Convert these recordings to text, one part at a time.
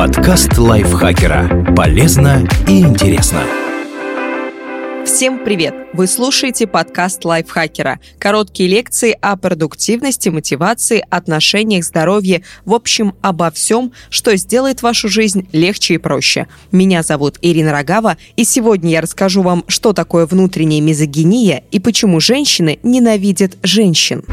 Подкаст лайфхакера. Полезно и интересно. Всем привет! Вы слушаете подкаст лайфхакера. Короткие лекции о продуктивности, мотивации, отношениях, здоровье, в общем, обо всем, что сделает вашу жизнь легче и проще. Меня зовут Ирина Рогава, и сегодня я расскажу вам, что такое внутренняя мизогиния и почему женщины ненавидят женщин.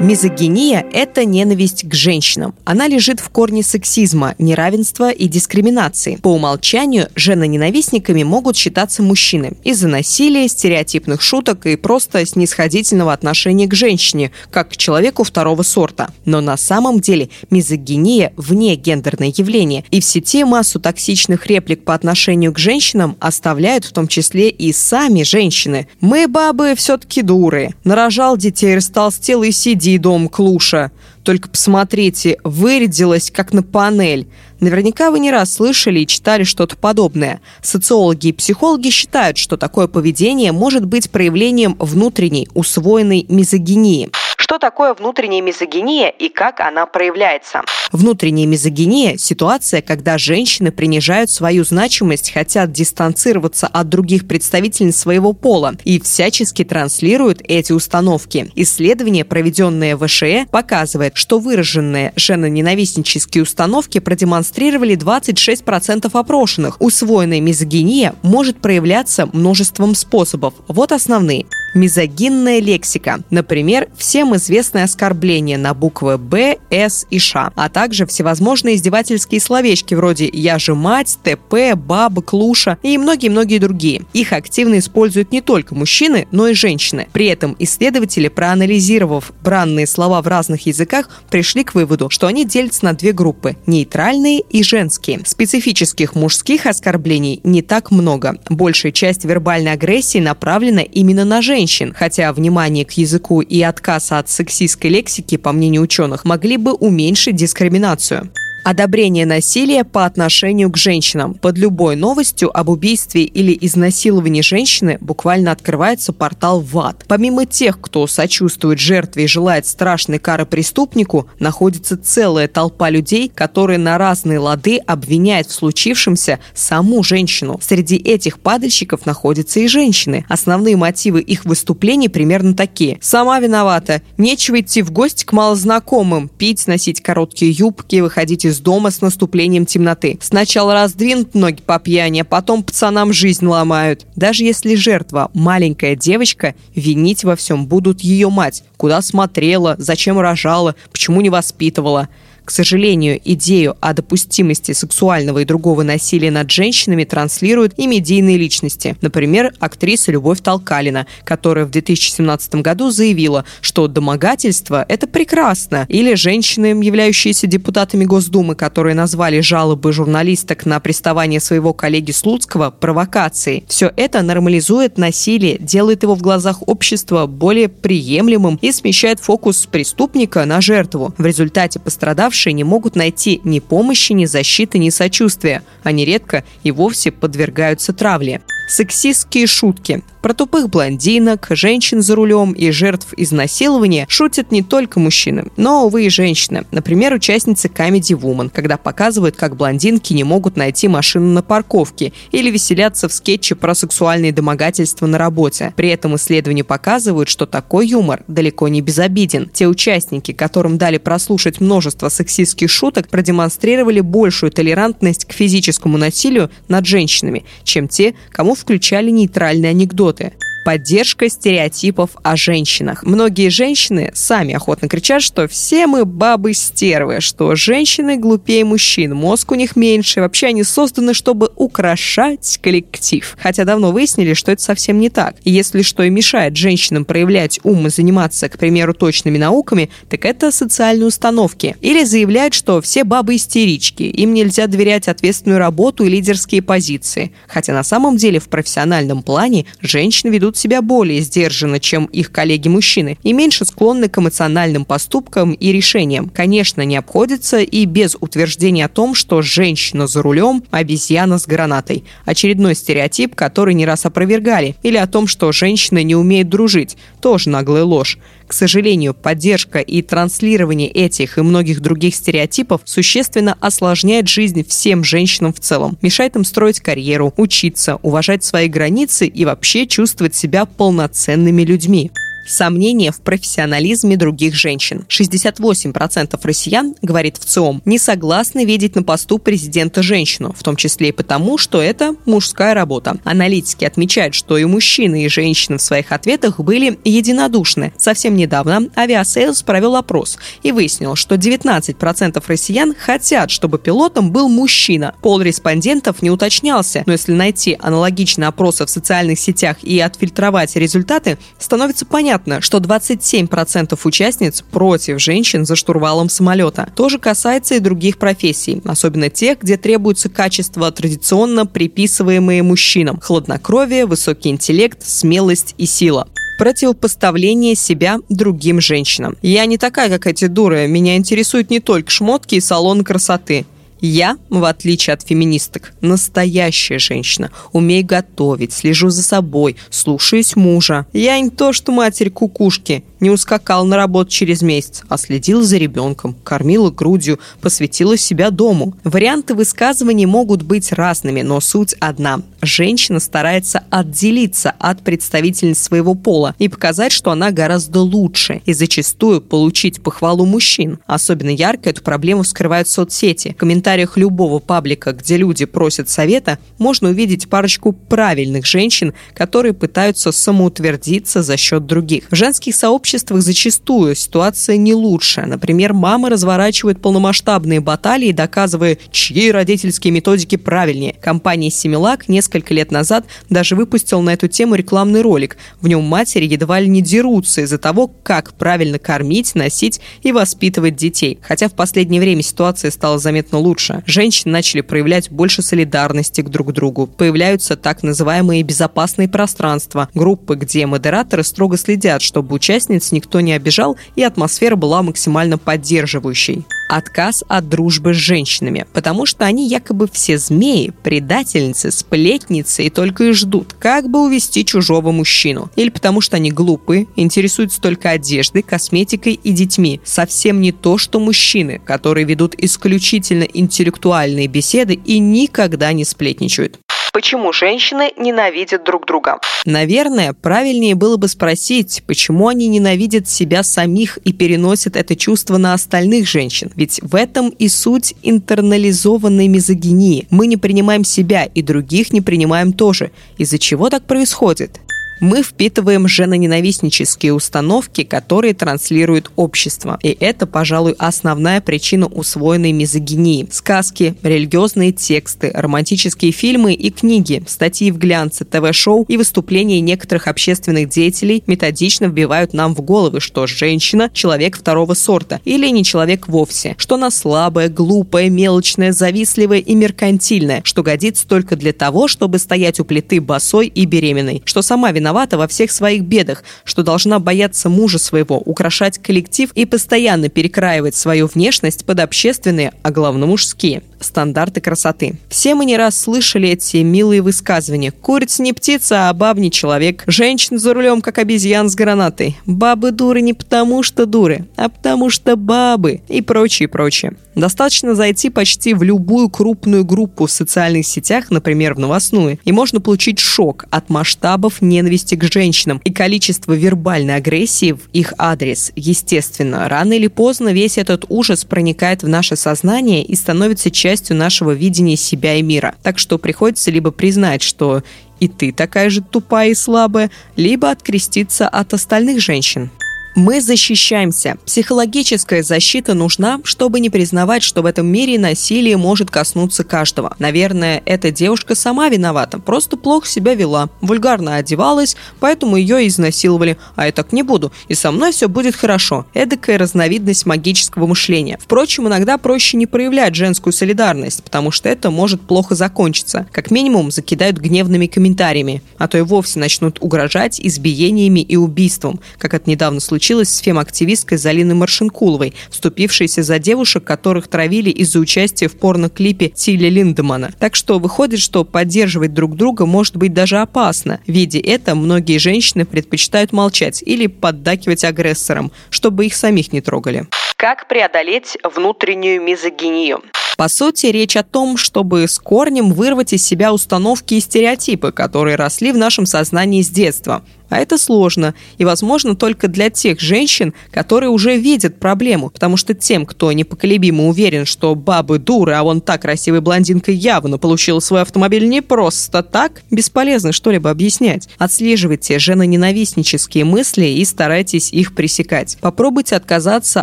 Мизогиния – это ненависть к женщинам. Она лежит в корне сексизма, неравенства и дискриминации. По умолчанию женоненавистниками могут считаться мужчины из-за насилия, стереотипных шуток и просто снисходительного отношения к женщине, как к человеку второго сорта. Но на самом деле мизогиния – вне гендерное явление, и в сети массу токсичных реплик по отношению к женщинам оставляют в том числе и сами женщины. «Мы, бабы, все-таки дуры. Нарожал детей, растолстел и дом Клуша. Только посмотрите, вырядилась как на панель. Наверняка вы не раз слышали и читали что-то подобное. Социологи и психологи считают, что такое поведение может быть проявлением внутренней, усвоенной мизогинии. Что такое внутренняя мизогиния и как она проявляется? Внутренняя мизогиния – ситуация, когда женщины принижают свою значимость, хотят дистанцироваться от других представительниц своего пола и всячески транслируют эти установки. Исследование, проведенное в ВШЭ, показывает, что выраженные женоненавистнические установки продемонстрировали 26% опрошенных. Усвоенная мизогиния может проявляться множеством способов. Вот основные – мизогинная лексика. Например, всем известные оскорбления на буквы «Б», «С» и «Ш», а также всевозможные издевательские словечки вроде «Я же мать», «ТП», «Баба», «Клуша» и многие-многие другие. Их активно используют не только мужчины, но и женщины. При этом исследователи, проанализировав бранные слова в разных языках, пришли к выводу, что они делятся на две группы – нейтральные и женские. Специфических мужских оскорблений не так много. Большая часть вербальной агрессии направлена именно на женщин женщин, хотя внимание к языку и отказ от сексистской лексики, по мнению ученых, могли бы уменьшить дискриминацию. Одобрение насилия по отношению к женщинам. Под любой новостью об убийстве или изнасиловании женщины буквально открывается портал в ад. Помимо тех, кто сочувствует жертве и желает страшной кары преступнику, находится целая толпа людей, которые на разные лады обвиняют в случившемся саму женщину. Среди этих падальщиков находятся и женщины. Основные мотивы их выступлений примерно такие. «Сама виновата. Нечего идти в гости к малознакомым, пить, носить короткие юбки, выходить из из дома с наступлением темноты. Сначала раздвинут ноги по пьяни, а потом пацанам жизнь ломают. Даже если жертва маленькая девочка, винить во всем будут ее мать. Куда смотрела, зачем рожала, почему не воспитывала. К сожалению, идею о допустимости сексуального и другого насилия над женщинами транслируют и медийные личности. Например, актриса Любовь Толкалина, которая в 2017 году заявила, что домогательство – это прекрасно. Или женщины, являющиеся депутатами Госдумы, которые назвали жалобы журналисток на приставание своего коллеги Слуцкого провокацией. Все это нормализует насилие, делает его в глазах общества более приемлемым и смещает фокус преступника на жертву. В результате пострадавшие пострадавшие не могут найти ни помощи, ни защиты, ни сочувствия. Они редко и вовсе подвергаются травле. Сексистские шутки. Про тупых блондинок, женщин за рулем и жертв изнасилования шутят не только мужчины, но, увы, и женщины. Например, участницы Comedy Woman, когда показывают, как блондинки не могут найти машину на парковке или веселятся в скетче про сексуальные домогательства на работе. При этом исследования показывают, что такой юмор далеко не безобиден. Те участники, которым дали прослушать множество сексистских шуток, продемонстрировали большую толерантность к физическому насилию над женщинами, чем те, кому включали нейтральные анекдоты – поддержка стереотипов о женщинах. Многие женщины сами охотно кричат, что все мы бабы-стервы, что женщины глупее мужчин, мозг у них меньше, вообще они созданы, чтобы украшать коллектив. Хотя давно выяснили, что это совсем не так. И если что и мешает женщинам проявлять ум и заниматься, к примеру, точными науками, так это социальные установки. Или заявляют, что все бабы истерички, им нельзя доверять ответственную работу и лидерские позиции. Хотя на самом деле в профессиональном плане женщины ведут ведут себя более сдержанно, чем их коллеги-мужчины, и меньше склонны к эмоциональным поступкам и решениям. Конечно, не обходится и без утверждения о том, что женщина за рулем – обезьяна с гранатой. Очередной стереотип, который не раз опровергали. Или о том, что женщина не умеет дружить – тоже наглая ложь. К сожалению, поддержка и транслирование этих и многих других стереотипов существенно осложняет жизнь всем женщинам в целом, мешает им строить карьеру, учиться, уважать свои границы и вообще чувствовать себя полноценными людьми. Сомнения в профессионализме других женщин. 68% россиян, говорит ВЦИОМ, не согласны видеть на посту президента женщину, в том числе и потому, что это мужская работа. Аналитики отмечают, что и мужчины, и женщины в своих ответах были единодушны. Совсем недавно Aviasales провел опрос и выяснил, что 19% россиян хотят, чтобы пилотом был мужчина. Пол респондентов не уточнялся, но если найти аналогичные опросы в социальных сетях и отфильтровать результаты, становится понятно, Понятно, что 27% участниц против женщин за штурвалом самолета. Тоже касается и других профессий, особенно тех, где требуются качества, традиционно приписываемые мужчинам. Хладнокровие, высокий интеллект, смелость и сила противопоставление себя другим женщинам. Я не такая, как эти дуры. Меня интересуют не только шмотки и салоны красоты. Я, в отличие от феминисток, настоящая женщина. Умею готовить, слежу за собой, слушаюсь мужа. Я не то, что матерь кукушки. Не ускакал на работу через месяц, а следила за ребенком, кормила грудью, посвятила себя дому. Варианты высказываний могут быть разными, но суть одна. Женщина старается отделиться от представительниц своего пола и показать, что она гораздо лучше, и зачастую получить похвалу мужчин. Особенно ярко эту проблему вскрывают соцсети. В комментариях любого паблика, где люди просят совета, можно увидеть парочку правильных женщин, которые пытаются самоутвердиться за счет других. В женских сообществах обществах зачастую ситуация не лучше. Например, мамы разворачивают полномасштабные баталии, доказывая, чьи родительские методики правильнее. Компания «Семилак» несколько лет назад даже выпустила на эту тему рекламный ролик. В нем матери едва ли не дерутся из-за того, как правильно кормить, носить и воспитывать детей. Хотя в последнее время ситуация стала заметно лучше. Женщины начали проявлять больше солидарности к друг другу. Появляются так называемые безопасные пространства, группы, где модераторы строго следят, чтобы участниц никто не обижал, и атмосфера была максимально поддерживающей. Отказ от дружбы с женщинами, потому что они якобы все змеи, предательницы, сплетницы и только и ждут, как бы увести чужого мужчину. Или потому что они глупые, интересуются только одеждой, косметикой и детьми. Совсем не то, что мужчины, которые ведут исключительно интеллектуальные беседы и никогда не сплетничают. Почему женщины ненавидят друг друга? Наверное, правильнее было бы спросить, почему они ненавидят себя самих и переносят это чувство на остальных женщин. Ведь в этом и суть интернализованной мизогинии. Мы не принимаем себя и других не принимаем тоже. Из-за чего так происходит? Мы впитываем женоненавистнические установки, которые транслирует общество. И это, пожалуй, основная причина усвоенной мизогинии. Сказки, религиозные тексты, романтические фильмы и книги, статьи в глянце, ТВ-шоу и выступления некоторых общественных деятелей методично вбивают нам в головы, что женщина – человек второго сорта или не человек вовсе, что она слабая, глупая, мелочная, завистливая и меркантильная, что годится только для того, чтобы стоять у плиты босой и беременной, что сама виновата виновата во всех своих бедах, что должна бояться мужа своего, украшать коллектив и постоянно перекраивать свою внешность под общественные, а главное мужские стандарты красоты. Все мы не раз слышали эти милые высказывания. Курица не птица, а баб не человек. Женщин за рулем, как обезьян с гранатой. Бабы дуры не потому, что дуры, а потому что бабы и прочее, прочее. Достаточно зайти почти в любую крупную группу в социальных сетях, например, в новостную, и можно получить шок от масштабов ненависти к женщинам и количества вербальной агрессии в их адрес. Естественно, рано или поздно весь этот ужас проникает в наше сознание и становится частью нашего видения себя и мира. Так что приходится либо признать, что и ты такая же тупая и слабая, либо откреститься от остальных женщин. Мы защищаемся. Психологическая защита нужна, чтобы не признавать, что в этом мире насилие может коснуться каждого. Наверное, эта девушка сама виновата, просто плохо себя вела, вульгарно одевалась, поэтому ее изнасиловали. А я так не буду, и со мной все будет хорошо. Эдакая разновидность магического мышления. Впрочем, иногда проще не проявлять женскую солидарность, потому что это может плохо закончиться. Как минимум, закидают гневными комментариями, а то и вовсе начнут угрожать избиениями и убийством, как это недавно случилось случилось с фем-активисткой Залиной Маршинкуловой, вступившейся за девушек, которых травили из-за участия в порно-клипе Тилли Линдемана. Так что выходит, что поддерживать друг друга может быть даже опасно. Видя это, многие женщины предпочитают молчать или поддакивать агрессорам, чтобы их самих не трогали. Как преодолеть внутреннюю мизогинию? По сути, речь о том, чтобы с корнем вырвать из себя установки и стереотипы, которые росли в нашем сознании с детства. А это сложно и возможно только для тех женщин, которые уже видят проблему, потому что тем, кто непоколебимо уверен, что бабы дуры, а вон так красивая блондинка явно получила свой автомобиль не просто так, бесполезно что-либо объяснять. Отслеживайте женоненавистнические мысли и старайтесь их пресекать. Попробуйте отказаться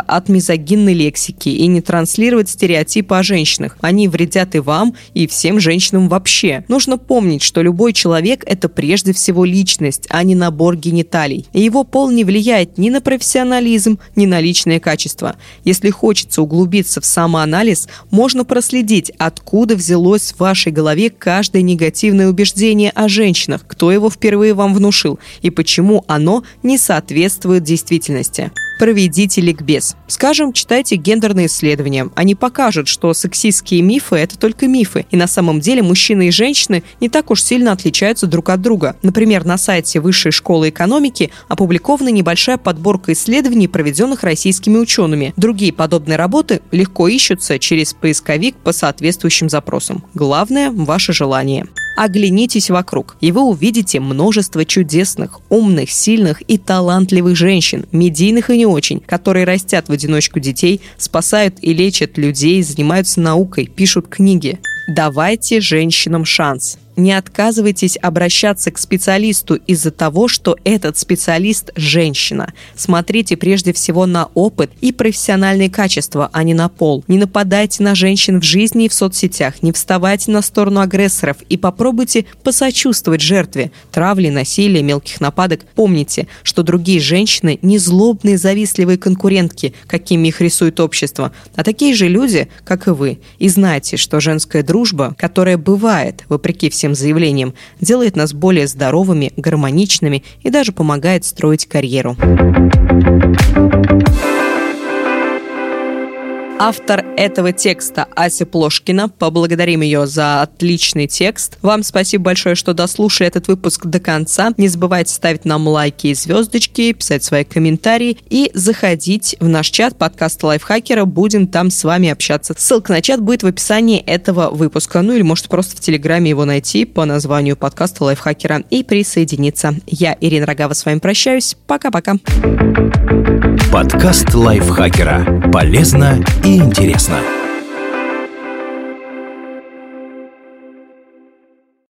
от мизогинной лексики и не транслировать стереотипы о женщинах. Они вредят и вам, и всем женщинам вообще. Нужно помнить, что любой человек – это прежде всего личность, а не набор набор гениталий. И его пол не влияет ни на профессионализм, ни на личные качества. Если хочется углубиться в самоанализ, можно проследить, откуда взялось в вашей голове каждое негативное убеждение о женщинах, кто его впервые вам внушил и почему оно не соответствует действительности проведите ликбез. Скажем, читайте гендерные исследования. Они покажут, что сексистские мифы – это только мифы. И на самом деле мужчины и женщины не так уж сильно отличаются друг от друга. Например, на сайте Высшей школы экономики опубликована небольшая подборка исследований, проведенных российскими учеными. Другие подобные работы легко ищутся через поисковик по соответствующим запросам. Главное – ваше желание. Оглянитесь вокруг, и вы увидите множество чудесных, умных, сильных и талантливых женщин, медийных и не очень, которые растят в одиночку детей, спасают и лечат людей, занимаются наукой, пишут книги. Давайте женщинам шанс не отказывайтесь обращаться к специалисту из-за того, что этот специалист – женщина. Смотрите прежде всего на опыт и профессиональные качества, а не на пол. Не нападайте на женщин в жизни и в соцсетях, не вставайте на сторону агрессоров и попробуйте посочувствовать жертве травли, насилия, мелких нападок. Помните, что другие женщины не злобные, завистливые конкурентки, какими их рисует общество, а такие же люди, как и вы. И знайте, что женская дружба, которая бывает, вопреки всем этим заявлением, делает нас более здоровыми, гармоничными и даже помогает строить карьеру. Автор этого текста Ася Плошкина. Поблагодарим ее за отличный текст. Вам спасибо большое, что дослушали этот выпуск до конца. Не забывайте ставить нам лайки и звездочки, писать свои комментарии и заходить в наш чат подкаста Лайфхакера. Будем там с вами общаться. Ссылка на чат будет в описании этого выпуска. Ну или можете просто в Телеграме его найти по названию подкаста Лайфхакера и присоединиться. Я, Ирина Рогава, с вами прощаюсь. Пока-пока. Подкаст Лайфхакера. Полезно и интересно.